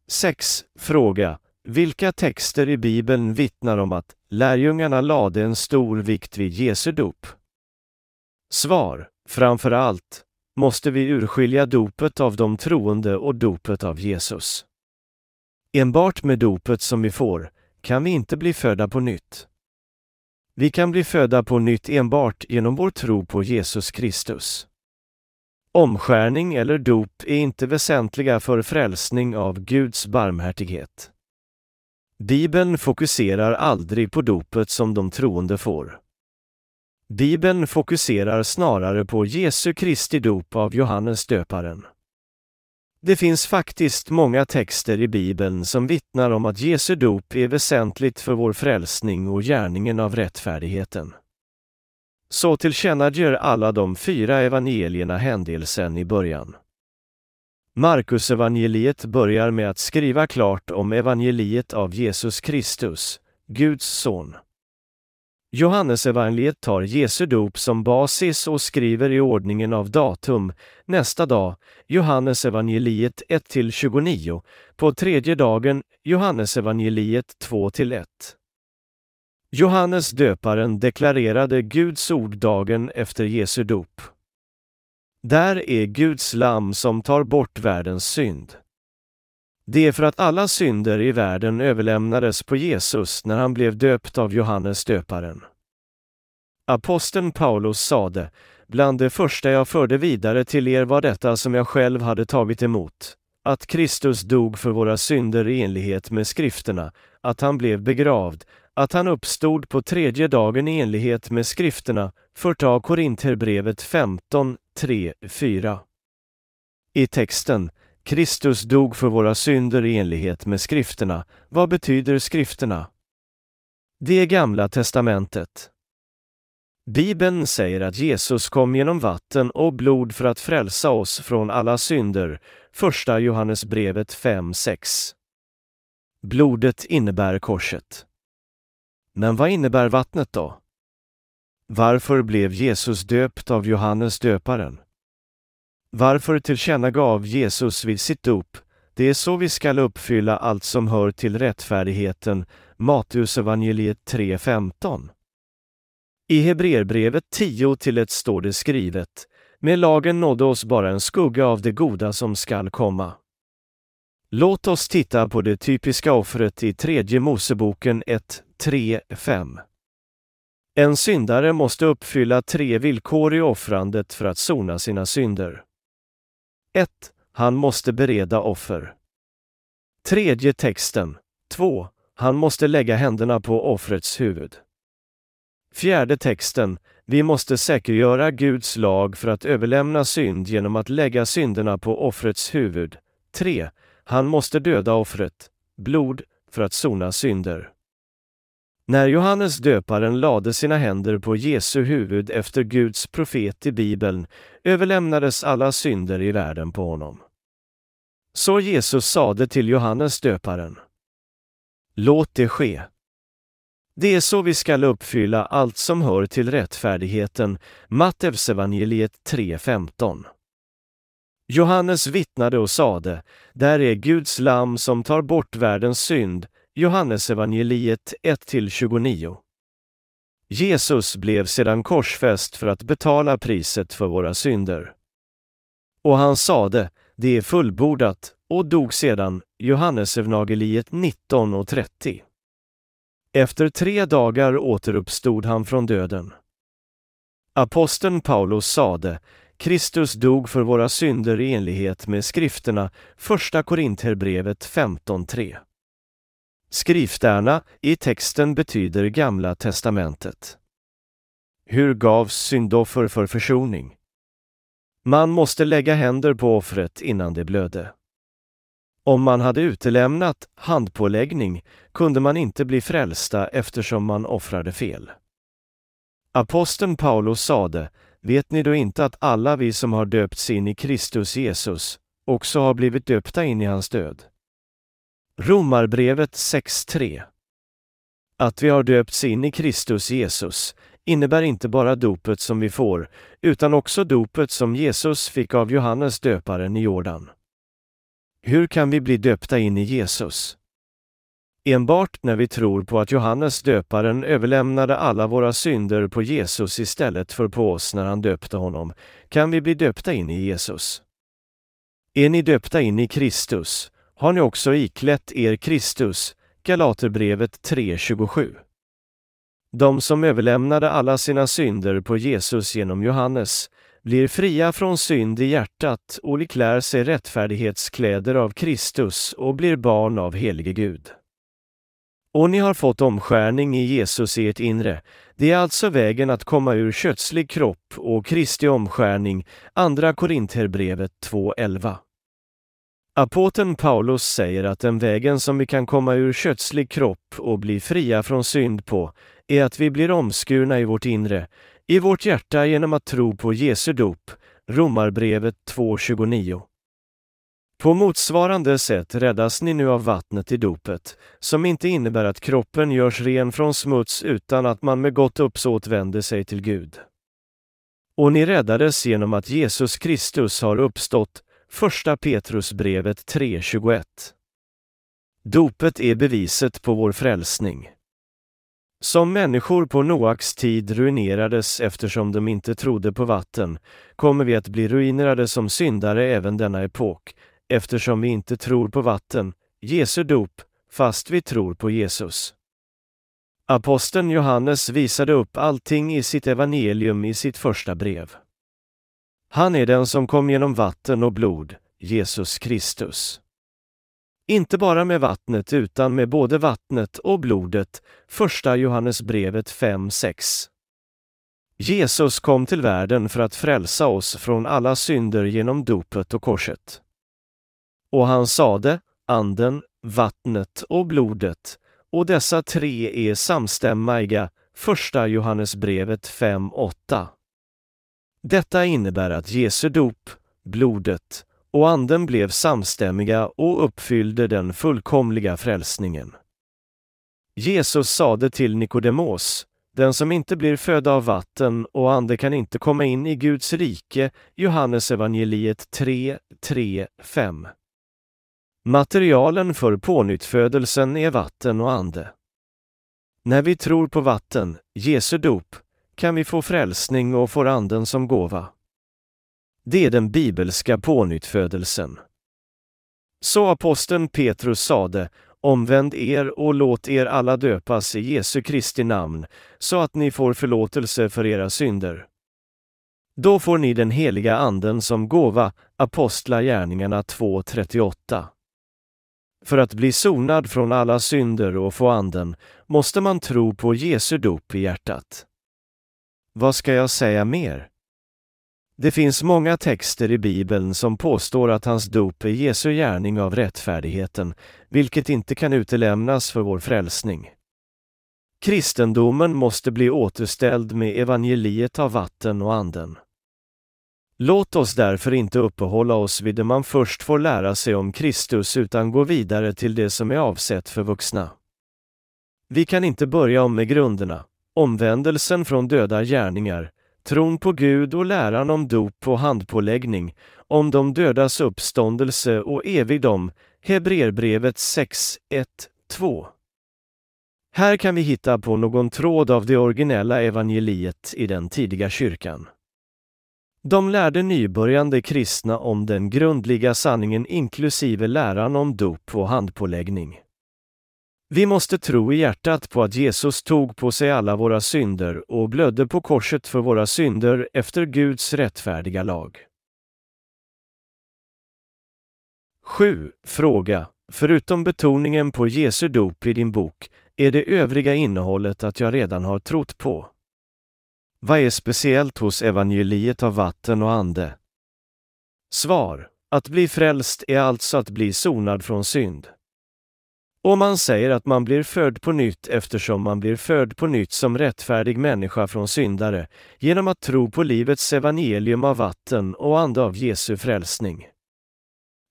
6. Fråga. Vilka texter i Bibeln vittnar om att lärjungarna lade en stor vikt vid Jesu dop? Svar. Framför allt måste vi urskilja dopet av de troende och dopet av Jesus. Enbart med dopet som vi får kan vi inte bli födda på nytt. Vi kan bli födda på nytt enbart genom vår tro på Jesus Kristus. Omskärning eller dop är inte väsentliga för frälsning av Guds barmhärtighet. Bibeln fokuserar aldrig på dopet som de troende får. Bibeln fokuserar snarare på Jesu Kristi dop av Johannes döparen. Det finns faktiskt många texter i Bibeln som vittnar om att Jesu dop är väsentligt för vår frälsning och gärningen av rättfärdigheten. Så tillkännager alla de fyra evangelierna händelsen i början. Markusevangeliet börjar med att skriva klart om evangeliet av Jesus Kristus, Guds son. Johannesevangeliet tar Jesu dop som basis och skriver i ordningen av datum nästa dag, Johannesevangeliet 1-29, på tredje dagen Johannesevangeliet 2-1. Johannes döparen deklarerade Guds ord dagen efter Jesu dop. Där är Guds lamm som tar bort världens synd. Det är för att alla synder i världen överlämnades på Jesus när han blev döpt av Johannes döparen. Aposteln Paulus sade, bland det första jag förde vidare till er var detta som jag själv hade tagit emot, att Kristus dog för våra synder i enlighet med skrifterna, att han blev begravd, att han uppstod på tredje dagen i enlighet med skrifterna, förta Korinterbrevet 15, 3, 4. I texten Kristus dog för våra synder i enlighet med skrifterna. Vad betyder skrifterna? Det gamla testamentet. Bibeln säger att Jesus kom genom vatten och blod för att frälsa oss från alla synder. Första Johannesbrevet 5.6. Blodet innebär korset. Men vad innebär vattnet då? Varför blev Jesus döpt av Johannes döparen? Varför tillkännagav Jesus vid sitt dop, det är så vi skall uppfylla allt som hör till rättfärdigheten, Matteusevangeliet 3.15. I Hebreerbrevet 10 till 1 står det skrivet, med lagen nådde oss bara en skugga av det goda som skall komma. Låt oss titta på det typiska offret i tredje Moseboken 1, 3, 5. En syndare måste uppfylla tre villkor i offrandet för att sona sina synder. 1. Han måste bereda offer. Tredje texten. 2. Han måste lägga händerna på offrets huvud. Fjärde texten. Vi måste säkergöra Guds lag för att överlämna synd genom att lägga synderna på offrets huvud. 3. Han måste döda offret, blod, för att sona synder. När Johannes döparen lade sina händer på Jesu huvud efter Guds profet i Bibeln överlämnades alla synder i världen på honom. Så Jesus sade till Johannes döparen. Låt det ske. Det är så vi skall uppfylla allt som hör till rättfärdigheten, Matteusevangeliet 3.15. Johannes vittnade och sade, där är Guds lam som tar bort världens synd, Johannesevangeliet 1-29. Jesus blev sedan korsfäst för att betala priset för våra synder. Och han sade, det är fullbordat, och dog sedan, Johannesevangeliet 19 och 30. Efter tre dagar återuppstod han från döden. Aposteln Paulus sade, Kristus dog för våra synder i enlighet med skrifterna, Första Korintherbrevet 15.3. Skrifterna i texten betyder Gamla testamentet. Hur gavs syndoffer för försoning? Man måste lägga händer på offret innan det blödde. Om man hade utelämnat handpåläggning kunde man inte bli frälsta eftersom man offrade fel. Aposteln Paulus sade, vet ni då inte att alla vi som har döpts in i Kristus Jesus också har blivit döpta in i hans död? Romarbrevet 6.3 Att vi har döpts in i Kristus Jesus innebär inte bara dopet som vi får, utan också dopet som Jesus fick av Johannes döparen i Jordan. Hur kan vi bli döpta in i Jesus? Enbart när vi tror på att Johannes döparen överlämnade alla våra synder på Jesus istället för på oss när han döpte honom, kan vi bli döpta in i Jesus. Är ni döpta in i Kristus, har ni också iklätt er Kristus, Galaterbrevet 3.27. De som överlämnade alla sina synder på Jesus genom Johannes blir fria från synd i hjärtat och klär sig rättfärdighetskläder av Kristus och blir barn av helige Gud. Och ni har fått omskärning i Jesus i ert inre. Det är alltså vägen att komma ur kötslig kropp och Kristi omskärning, Andra Korinterbrevet 2.11. Apoteln Paulus säger att den vägen som vi kan komma ur kötslig kropp och bli fria från synd på är att vi blir omskurna i vårt inre, i vårt hjärta genom att tro på Jesu dop, Romarbrevet 2.29. På motsvarande sätt räddas ni nu av vattnet i dopet, som inte innebär att kroppen görs ren från smuts utan att man med gott uppsåt vänder sig till Gud. Och ni räddades genom att Jesus Kristus har uppstått, Första Petrusbrevet 3.21. Dopet är beviset på vår frälsning. Som människor på Noaks tid ruinerades eftersom de inte trodde på vatten, kommer vi att bli ruinerade som syndare även denna epok, eftersom vi inte tror på vatten, Jesu dop, fast vi tror på Jesus. Aposteln Johannes visade upp allting i sitt evangelium i sitt första brev. Han är den som kom genom vatten och blod, Jesus Kristus. Inte bara med vattnet utan med både vattnet och blodet, första Johannesbrevet 5.6. Jesus kom till världen för att frälsa oss från alla synder genom dopet och korset. Och han sade, anden, vattnet och blodet, och dessa tre är samstämmiga, första Johannesbrevet 5.8. Detta innebär att Jesu dop, blodet och anden blev samstämmiga och uppfyllde den fullkomliga frälsningen. Jesus sade till Nikodemos, den som inte blir född av vatten och ande kan inte komma in i Guds rike, Johannes evangeliet 3, 3, 5. Materialen för pånyttfödelsen är vatten och ande. När vi tror på vatten, Jesu dop, kan vi få frälsning och får anden som gåva. Det är den bibelska pånyttfödelsen. Så aposteln Petrus sade, omvänd er och låt er alla döpas i Jesu Kristi namn, så att ni får förlåtelse för era synder. Då får ni den heliga anden som gåva, Apostlagärningarna 2.38. För att bli sonad från alla synder och få anden måste man tro på Jesu dop i hjärtat. Vad ska jag säga mer? Det finns många texter i Bibeln som påstår att hans dop är Jesu gärning av rättfärdigheten, vilket inte kan utelämnas för vår frälsning. Kristendomen måste bli återställd med evangeliet av vatten och anden. Låt oss därför inte uppehålla oss vid det man först får lära sig om Kristus utan gå vidare till det som är avsett för vuxna. Vi kan inte börja om med grunderna, omvändelsen från döda gärningar, tron på Gud och läran om dop och handpåläggning, om de dödas uppståndelse och evigdom, Hebreerbrevet 6, 1, 2. Här kan vi hitta på någon tråd av det originella evangeliet i den tidiga kyrkan. De lärde nybörjande kristna om den grundliga sanningen inklusive läran om dop och handpåläggning. Vi måste tro i hjärtat på att Jesus tog på sig alla våra synder och blödde på korset för våra synder efter Guds rättfärdiga lag. 7. Fråga. Förutom betoningen på Jesu dop i din bok, är det övriga innehållet att jag redan har trott på? Vad är speciellt hos evangeliet av vatten och ande? Svar. Att bli frälst är alltså att bli sonad från synd. Och man säger att man blir född på nytt eftersom man blir född på nytt som rättfärdig människa från syndare, genom att tro på livets evangelium av vatten och ande av Jesu frälsning.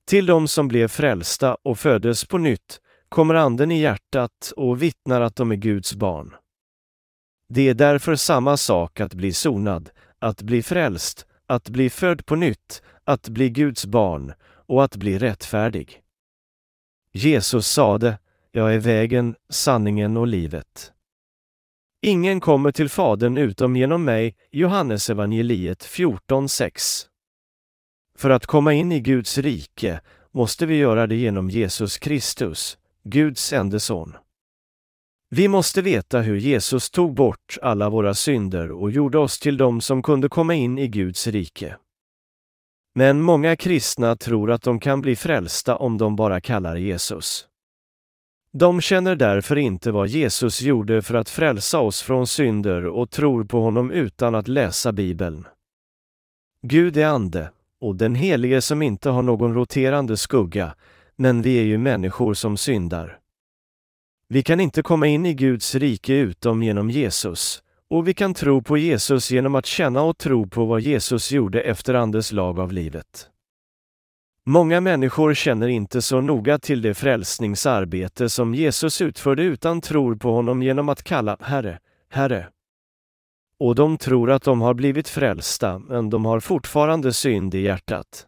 Till de som blev frälsta och föddes på nytt kommer Anden i hjärtat och vittnar att de är Guds barn. Det är därför samma sak att bli sonad, att bli frälst, att bli född på nytt, att bli Guds barn och att bli rättfärdig. Jesus sade, jag är vägen, sanningen och livet. Ingen kommer till Fadern utom genom mig, Johannes evangeliet 14.6. För att komma in i Guds rike måste vi göra det genom Jesus Kristus, Guds ende son. Vi måste veta hur Jesus tog bort alla våra synder och gjorde oss till dem som kunde komma in i Guds rike. Men många kristna tror att de kan bli frälsta om de bara kallar Jesus. De känner därför inte vad Jesus gjorde för att frälsa oss från synder och tror på honom utan att läsa Bibeln. Gud är ande, och den helige som inte har någon roterande skugga, men vi är ju människor som syndar. Vi kan inte komma in i Guds rike utom genom Jesus, och vi kan tro på Jesus genom att känna och tro på vad Jesus gjorde efter Andes lag av livet. Många människor känner inte så noga till det frälsningsarbete som Jesus utförde utan tror på honom genom att kalla Herre, Herre. Och de tror att de har blivit frälsta, men de har fortfarande synd i hjärtat.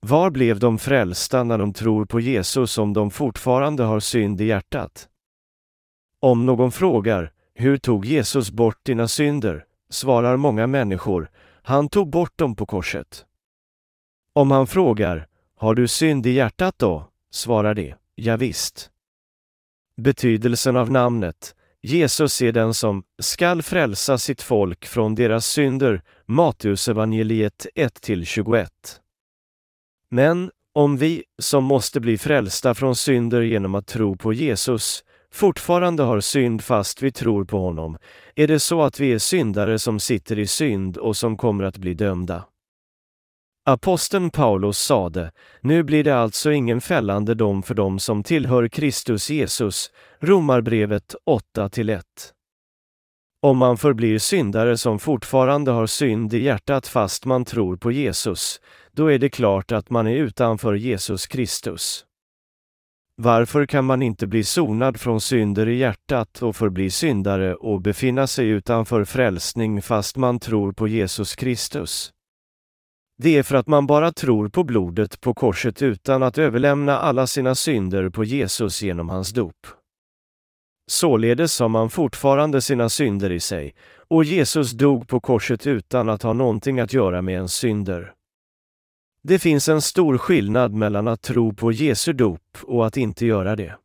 Var blev de frälsta när de tror på Jesus om de fortfarande har synd i hjärtat? Om någon frågar, hur tog Jesus bort dina synder? svarar många människor, han tog bort dem på korset. Om han frågar, har du synd i hjärtat då? svarar de, ja, visst. Betydelsen av namnet, Jesus är den som skall frälsa sitt folk från deras synder, Matteusevangeliet 1-21. Men om vi, som måste bli frälsta från synder genom att tro på Jesus, fortfarande har synd fast vi tror på honom, är det så att vi är syndare som sitter i synd och som kommer att bli dömda. Aposteln Paulus sade, nu blir det alltså ingen fällande dom för dem som tillhör Kristus Jesus, Romarbrevet 8-1. Om man förblir syndare som fortfarande har synd i hjärtat fast man tror på Jesus, då är det klart att man är utanför Jesus Kristus. Varför kan man inte bli sonad från synder i hjärtat och förbli syndare och befinna sig utanför frälsning fast man tror på Jesus Kristus? Det är för att man bara tror på blodet på korset utan att överlämna alla sina synder på Jesus genom hans dop. Således har man fortfarande sina synder i sig, och Jesus dog på korset utan att ha någonting att göra med ens synder. Det finns en stor skillnad mellan att tro på Jesu dop och att inte göra det.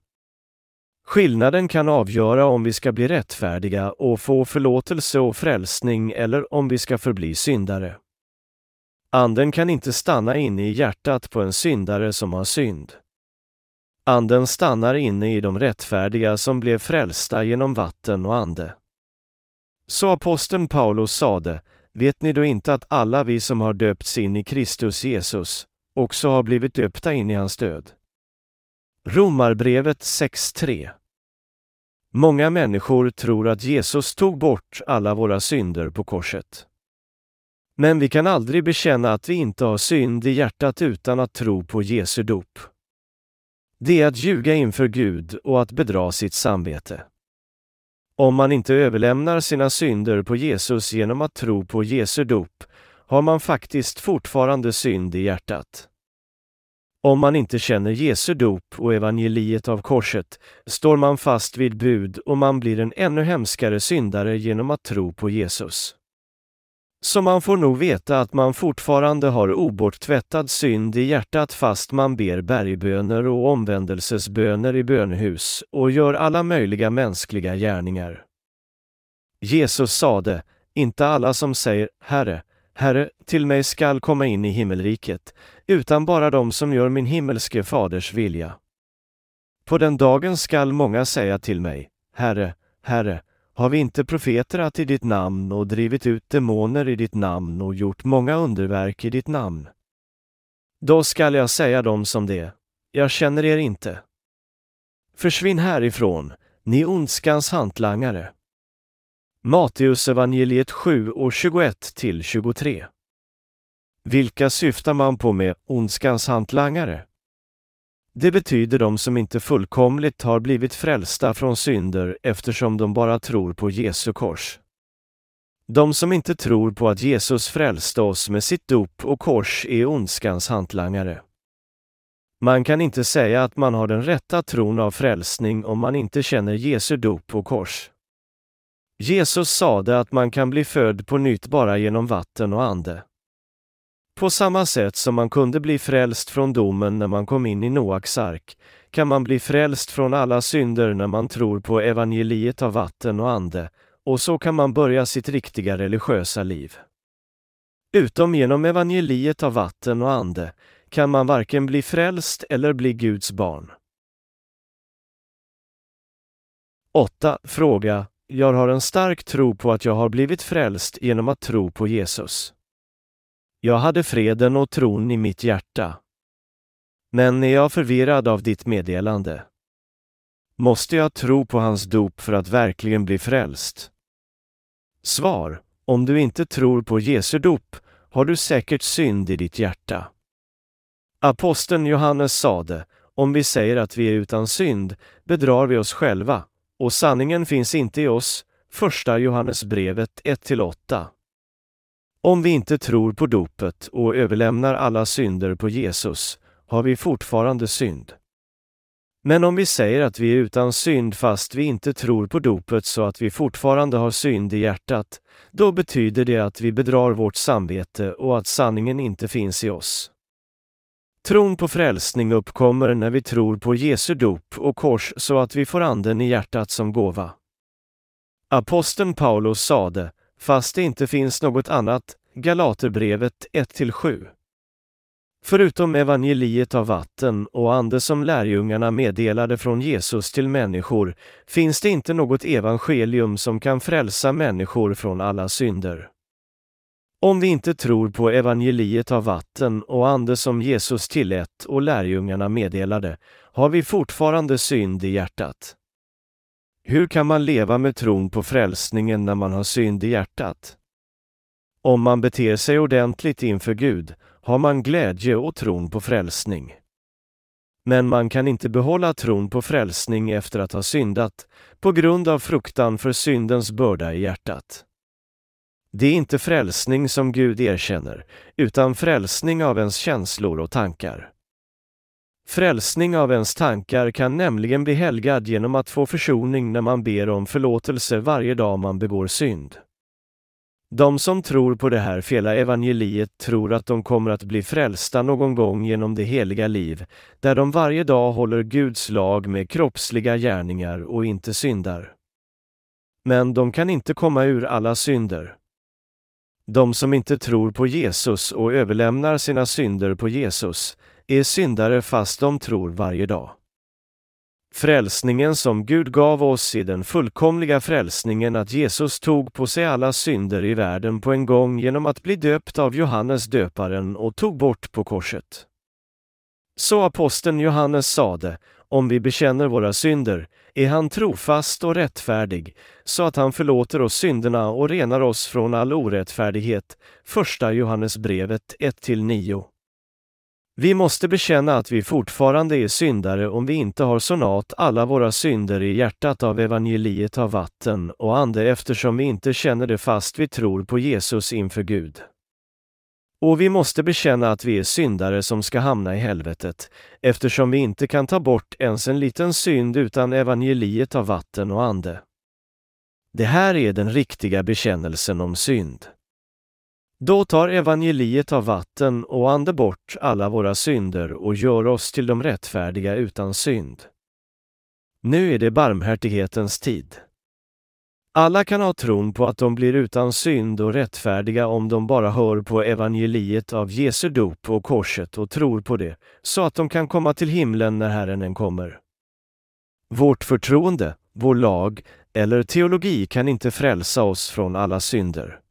Skillnaden kan avgöra om vi ska bli rättfärdiga och få förlåtelse och frälsning eller om vi ska förbli syndare. Anden kan inte stanna inne i hjärtat på en syndare som har synd. Anden stannar inne i de rättfärdiga som blev frälsta genom vatten och ande. Så aposteln Paulus sade, vet ni då inte att alla vi som har döpts in i Kristus Jesus också har blivit döpta in i hans död? Romarbrevet 6.3 Många människor tror att Jesus tog bort alla våra synder på korset. Men vi kan aldrig bekänna att vi inte har synd i hjärtat utan att tro på Jesu dop. Det är att ljuga inför Gud och att bedra sitt samvete. Om man inte överlämnar sina synder på Jesus genom att tro på Jesu dop, har man faktiskt fortfarande synd i hjärtat. Om man inte känner Jesu dop och evangeliet av korset står man fast vid bud och man blir en ännu hemskare syndare genom att tro på Jesus. Så man får nog veta att man fortfarande har oborttvättad synd i hjärtat fast man ber bergböner och omvändelsesböner i bönhus och gör alla möjliga mänskliga gärningar. Jesus sade, inte alla som säger Herre, Herre, till mig skall komma in i himmelriket, utan bara de som gör min himmelske faders vilja. På den dagen skall många säga till mig, Herre, Herre, har vi inte profeterat i ditt namn och drivit ut demoner i ditt namn och gjort många underverk i ditt namn? Då skall jag säga dem som det, jag känner er inte. Försvinn härifrån, ni ondskans hantlangare. Matteus evangeliet 7 och 21 till 23. Vilka syftar man på med ondskans hantlangare? Det betyder de som inte fullkomligt har blivit frälsta från synder eftersom de bara tror på Jesu kors. De som inte tror på att Jesus frälste oss med sitt dop och kors är ondskans hantlangare. Man kan inte säga att man har den rätta tron av frälsning om man inte känner Jesu dop och kors. Jesus sade att man kan bli född på nytt bara genom vatten och ande. På samma sätt som man kunde bli frälst från domen när man kom in i Noaks ark, kan man bli frälst från alla synder när man tror på evangeliet av vatten och ande, och så kan man börja sitt riktiga religiösa liv. Utom genom evangeliet av vatten och ande kan man varken bli frälst eller bli Guds barn. 8. Fråga. Jag har en stark tro på att jag har blivit frälst genom att tro på Jesus. Jag hade freden och tron i mitt hjärta. Men är jag förvirrad av ditt meddelande? Måste jag tro på hans dop för att verkligen bli frälst? Svar. Om du inte tror på Jesu dop har du säkert synd i ditt hjärta. Aposteln Johannes sade, om vi säger att vi är utan synd bedrar vi oss själva, och sanningen finns inte i oss. Första Johannesbrevet 1-8. Om vi inte tror på dopet och överlämnar alla synder på Jesus har vi fortfarande synd. Men om vi säger att vi är utan synd fast vi inte tror på dopet så att vi fortfarande har synd i hjärtat, då betyder det att vi bedrar vårt samvete och att sanningen inte finns i oss. Tron på frälsning uppkommer när vi tror på Jesu dop och kors så att vi får anden i hjärtat som gåva. Aposteln Paulus sade, fast det inte finns något annat, Galaterbrevet 1-7. Förutom evangeliet av vatten och ande som lärjungarna meddelade från Jesus till människor finns det inte något evangelium som kan frälsa människor från alla synder. Om vi inte tror på evangeliet av vatten och ande som Jesus tillät och lärjungarna meddelade, har vi fortfarande synd i hjärtat. Hur kan man leva med tron på frälsningen när man har synd i hjärtat? Om man beter sig ordentligt inför Gud har man glädje och tron på frälsning. Men man kan inte behålla tron på frälsning efter att ha syndat på grund av fruktan för syndens börda i hjärtat. Det är inte frälsning som Gud erkänner, utan frälsning av ens känslor och tankar. Frälsning av ens tankar kan nämligen bli helgad genom att få försoning när man ber om förlåtelse varje dag man begår synd. De som tror på det här fela evangeliet tror att de kommer att bli frälsta någon gång genom det heliga liv, där de varje dag håller Guds lag med kroppsliga gärningar och inte syndar. Men de kan inte komma ur alla synder. De som inte tror på Jesus och överlämnar sina synder på Jesus är syndare fast de tror varje dag. Frälsningen som Gud gav oss är den fullkomliga frälsningen att Jesus tog på sig alla synder i världen på en gång genom att bli döpt av Johannes döparen och tog bort på korset. Så aposteln Johannes sade, om vi bekänner våra synder är han trofast och rättfärdig, så att han förlåter oss synderna och renar oss från all orättfärdighet. Första Johannesbrevet 1-9. Vi måste bekänna att vi fortfarande är syndare om vi inte har sonat alla våra synder i hjärtat av evangeliet av vatten och ande eftersom vi inte känner det fast vi tror på Jesus inför Gud. Och vi måste bekänna att vi är syndare som ska hamna i helvetet, eftersom vi inte kan ta bort ens en liten synd utan evangeliet av vatten och ande. Det här är den riktiga bekännelsen om synd. Då tar evangeliet av vatten och ande bort alla våra synder och gör oss till de rättfärdiga utan synd. Nu är det barmhärtighetens tid. Alla kan ha tron på att de blir utan synd och rättfärdiga om de bara hör på evangeliet av Jesu dop och korset och tror på det, så att de kan komma till himlen när Herren än kommer. Vårt förtroende, vår lag eller teologi kan inte frälsa oss från alla synder.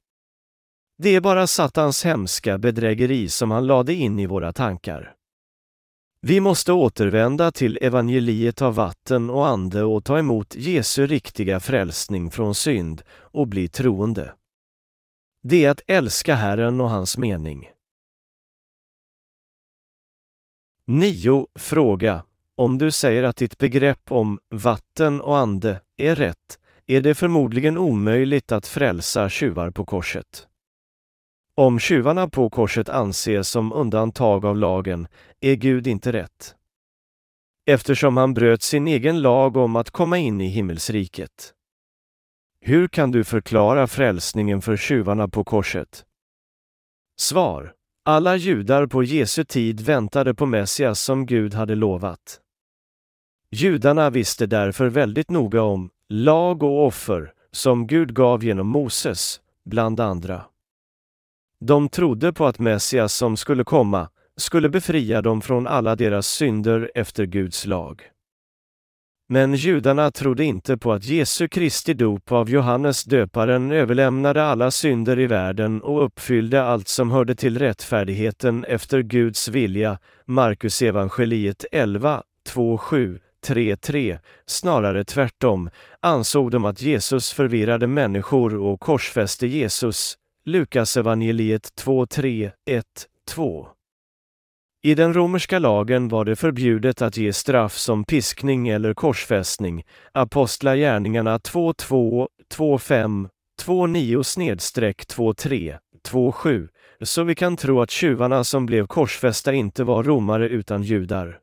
Det är bara Satans hemska bedrägeri som han lade in i våra tankar. Vi måste återvända till evangeliet av vatten och ande och ta emot Jesu riktiga frälsning från synd och bli troende. Det är att älska Herren och hans mening. 9. Fråga. Om du säger att ditt begrepp om vatten och ande är rätt, är det förmodligen omöjligt att frälsa tjuvar på korset. Om tjuvarna på korset anses som undantag av lagen är Gud inte rätt. Eftersom han bröt sin egen lag om att komma in i himmelsriket. Hur kan du förklara frälsningen för tjuvarna på korset? Svar. Alla judar på Jesu tid väntade på Messias som Gud hade lovat. Judarna visste därför väldigt noga om lag och offer som Gud gav genom Moses, bland andra. De trodde på att Messias som skulle komma skulle befria dem från alla deras synder efter Guds lag. Men judarna trodde inte på att Jesu Kristi dop av Johannes döparen överlämnade alla synder i världen och uppfyllde allt som hörde till rättfärdigheten efter Guds vilja, Markus evangeliet 11, 2, 7, 3, 3. Snarare tvärtom ansåg de att Jesus förvirrade människor och korsfäste Jesus, Lukasevangeliet 2, 3, 1, 2. I den romerska lagen var det förbjudet att ge straff som piskning eller korsfästning, Apostlagärningarna 2.2, 2.5, 2.9-23, 2.7, så vi kan tro att tjuvarna som blev korsfästa inte var romare utan judar.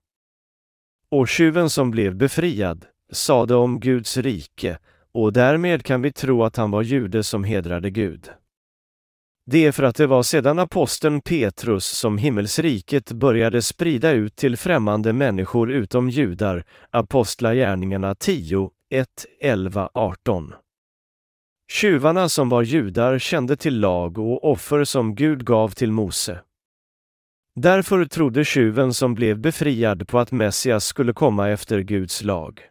Och tjuven som blev befriad sade om Guds rike, och därmed kan vi tro att han var jude som hedrade Gud. Det är för att det var sedan aposteln Petrus som himmelsriket började sprida ut till främmande människor utom judar, Apostlagärningarna 10, 1, 11, 18. Tjuvarna som var judar kände till lag och offer som Gud gav till Mose. Därför trodde tjuven som blev befriad på att Messias skulle komma efter Guds lag.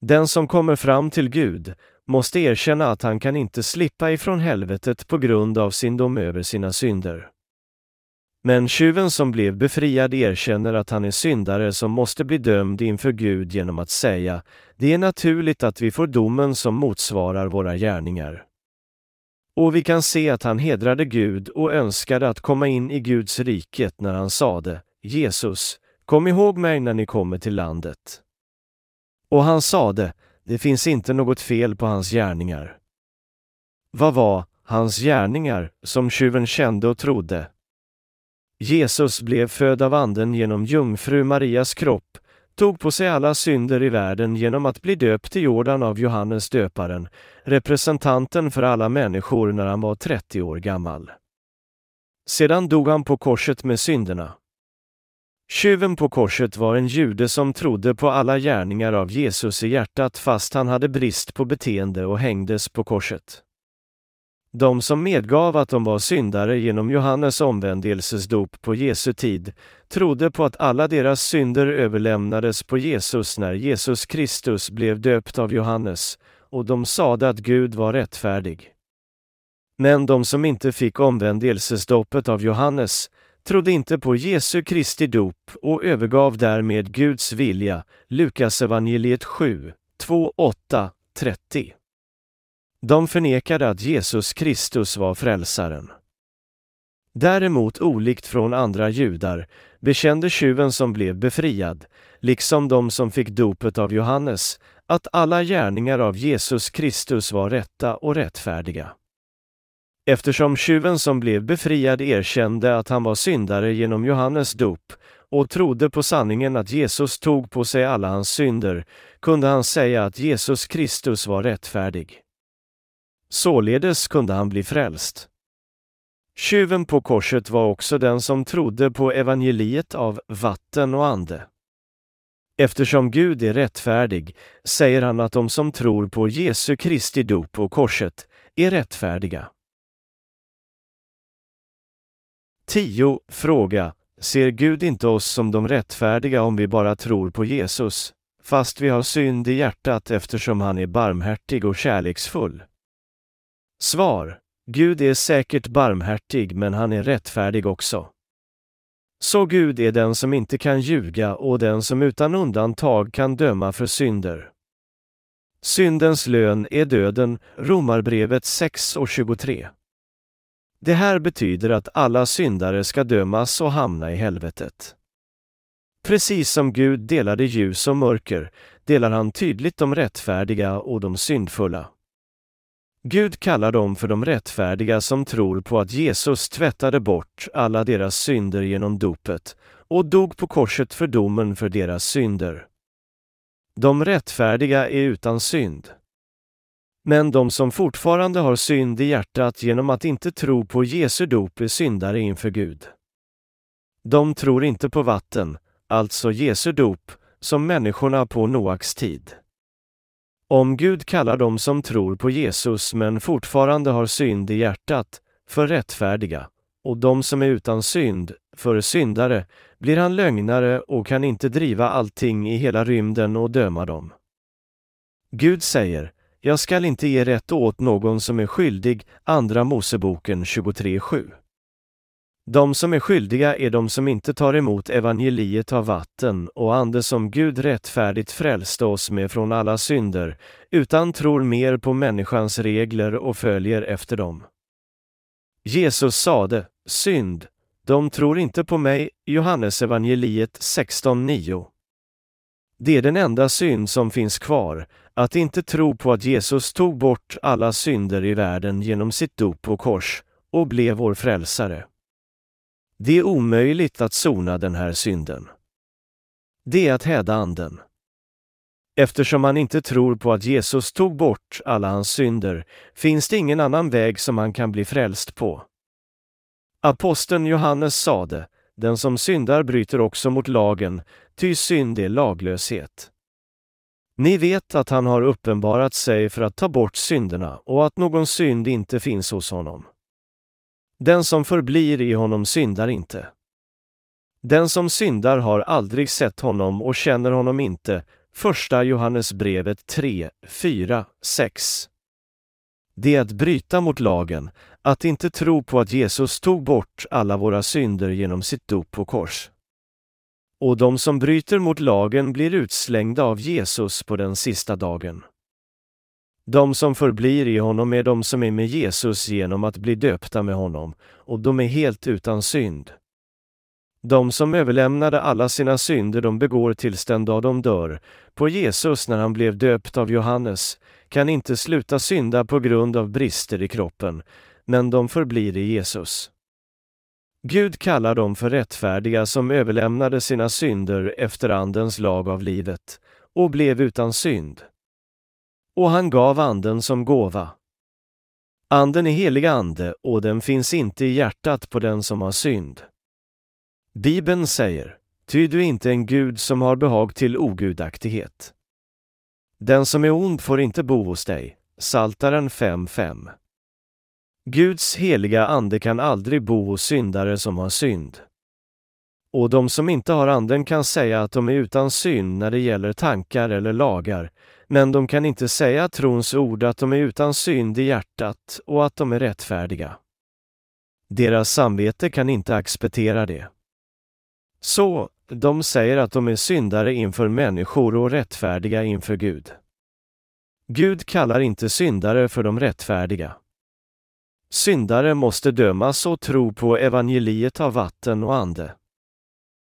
Den som kommer fram till Gud måste erkänna att han kan inte slippa ifrån helvetet på grund av sin dom över sina synder. Men tjuven som blev befriad erkänner att han är syndare som måste bli dömd inför Gud genom att säga det är naturligt att vi får domen som motsvarar våra gärningar. Och vi kan se att han hedrade Gud och önskade att komma in i Guds riket när han sade Jesus, kom ihåg mig när ni kommer till landet. Och han sade, det finns inte något fel på hans gärningar. Vad var hans gärningar som tjuven kände och trodde? Jesus blev född av Anden genom jungfru Marias kropp, tog på sig alla synder i världen genom att bli döpt i Jordan av Johannes döparen, representanten för alla människor när han var 30 år gammal. Sedan dog han på korset med synderna. Tjuven på korset var en jude som trodde på alla gärningar av Jesus i hjärtat fast han hade brist på beteende och hängdes på korset. De som medgav att de var syndare genom Johannes omvändelsesdop på Jesu tid trodde på att alla deras synder överlämnades på Jesus när Jesus Kristus blev döpt av Johannes, och de sade att Gud var rättfärdig. Men de som inte fick omvändelsesdopet av Johannes trodde inte på Jesu Kristi dop och övergav därmed Guds vilja, Lukas evangeliet 7, 2, 8, 30. De förnekade att Jesus Kristus var frälsaren. Däremot olikt från andra judar bekände tjuven som blev befriad, liksom de som fick dopet av Johannes, att alla gärningar av Jesus Kristus var rätta och rättfärdiga. Eftersom tjuven som blev befriad erkände att han var syndare genom Johannes dop och trodde på sanningen att Jesus tog på sig alla hans synder, kunde han säga att Jesus Kristus var rättfärdig. Således kunde han bli frälst. Tjuven på korset var också den som trodde på evangeliet av vatten och ande. Eftersom Gud är rättfärdig säger han att de som tror på Jesu Kristi dop och korset är rättfärdiga. 10. Fråga. Ser Gud inte oss som de rättfärdiga om vi bara tror på Jesus, fast vi har synd i hjärtat eftersom han är barmhärtig och kärleksfull? Svar. Gud är säkert barmhärtig men han är rättfärdig också. Så Gud är den som inte kan ljuga och den som utan undantag kan döma för synder. Syndens lön är döden, Romarbrevet 6 och 23. Det här betyder att alla syndare ska dömas och hamna i helvetet. Precis som Gud delade ljus och mörker delar han tydligt de rättfärdiga och de syndfulla. Gud kallar dem för de rättfärdiga som tror på att Jesus tvättade bort alla deras synder genom dopet och dog på korset för domen för deras synder. De rättfärdiga är utan synd. Men de som fortfarande har synd i hjärtat genom att inte tro på Jesu dop är syndare inför Gud. De tror inte på vatten, alltså Jesu dop, som människorna på Noaks tid. Om Gud kallar dem som tror på Jesus men fortfarande har synd i hjärtat för rättfärdiga och de som är utan synd för syndare blir han lögnare och kan inte driva allting i hela rymden och döma dem. Gud säger, jag skall inte ge rätt åt någon som är skyldig, Andra Moseboken 23.7. De som är skyldiga är de som inte tar emot evangeliet av vatten och ande som Gud rättfärdigt frälste oss med från alla synder, utan tror mer på människans regler och följer efter dem. Jesus sade, synd, de tror inte på mig, Johannes evangeliet 16.9. Det är den enda synd som finns kvar, att inte tro på att Jesus tog bort alla synder i världen genom sitt dop på kors och blev vår frälsare. Det är omöjligt att sona den här synden. Det är att häda anden. Eftersom man inte tror på att Jesus tog bort alla hans synder finns det ingen annan väg som man kan bli frälst på. Aposteln Johannes sade, den som syndar bryter också mot lagen, ty synd är laglöshet. Ni vet att han har uppenbarat sig för att ta bort synderna och att någon synd inte finns hos honom. Den som förblir i honom syndar inte. Den som syndar har aldrig sett honom och känner honom inte. Första Johannesbrevet 3, 4, 6. Det är att bryta mot lagen, att inte tro på att Jesus tog bort alla våra synder genom sitt dop på kors. Och de som bryter mot lagen blir utslängda av Jesus på den sista dagen. De som förblir i honom är de som är med Jesus genom att bli döpta med honom, och de är helt utan synd. De som överlämnade alla sina synder de begår tills den dag de dör, på Jesus när han blev döpt av Johannes, kan inte sluta synda på grund av brister i kroppen, men de förblir i Jesus. Gud kallar dem för rättfärdiga som överlämnade sina synder efter Andens lag av livet och blev utan synd. Och han gav Anden som gåva. Anden är helig ande och den finns inte i hjärtat på den som har synd. Bibeln säger, ty du är inte en Gud som har behag till ogudaktighet. Den som är ond får inte bo hos dig. Saltaren 5.5. Guds heliga ande kan aldrig bo hos syndare som har synd. Och de som inte har anden kan säga att de är utan synd när det gäller tankar eller lagar, men de kan inte säga trons ord att de är utan synd i hjärtat och att de är rättfärdiga. Deras samvete kan inte acceptera det. Så, de säger att de är syndare inför människor och rättfärdiga inför Gud. Gud kallar inte syndare för de rättfärdiga. Syndare måste dömas och tro på evangeliet av vatten och ande.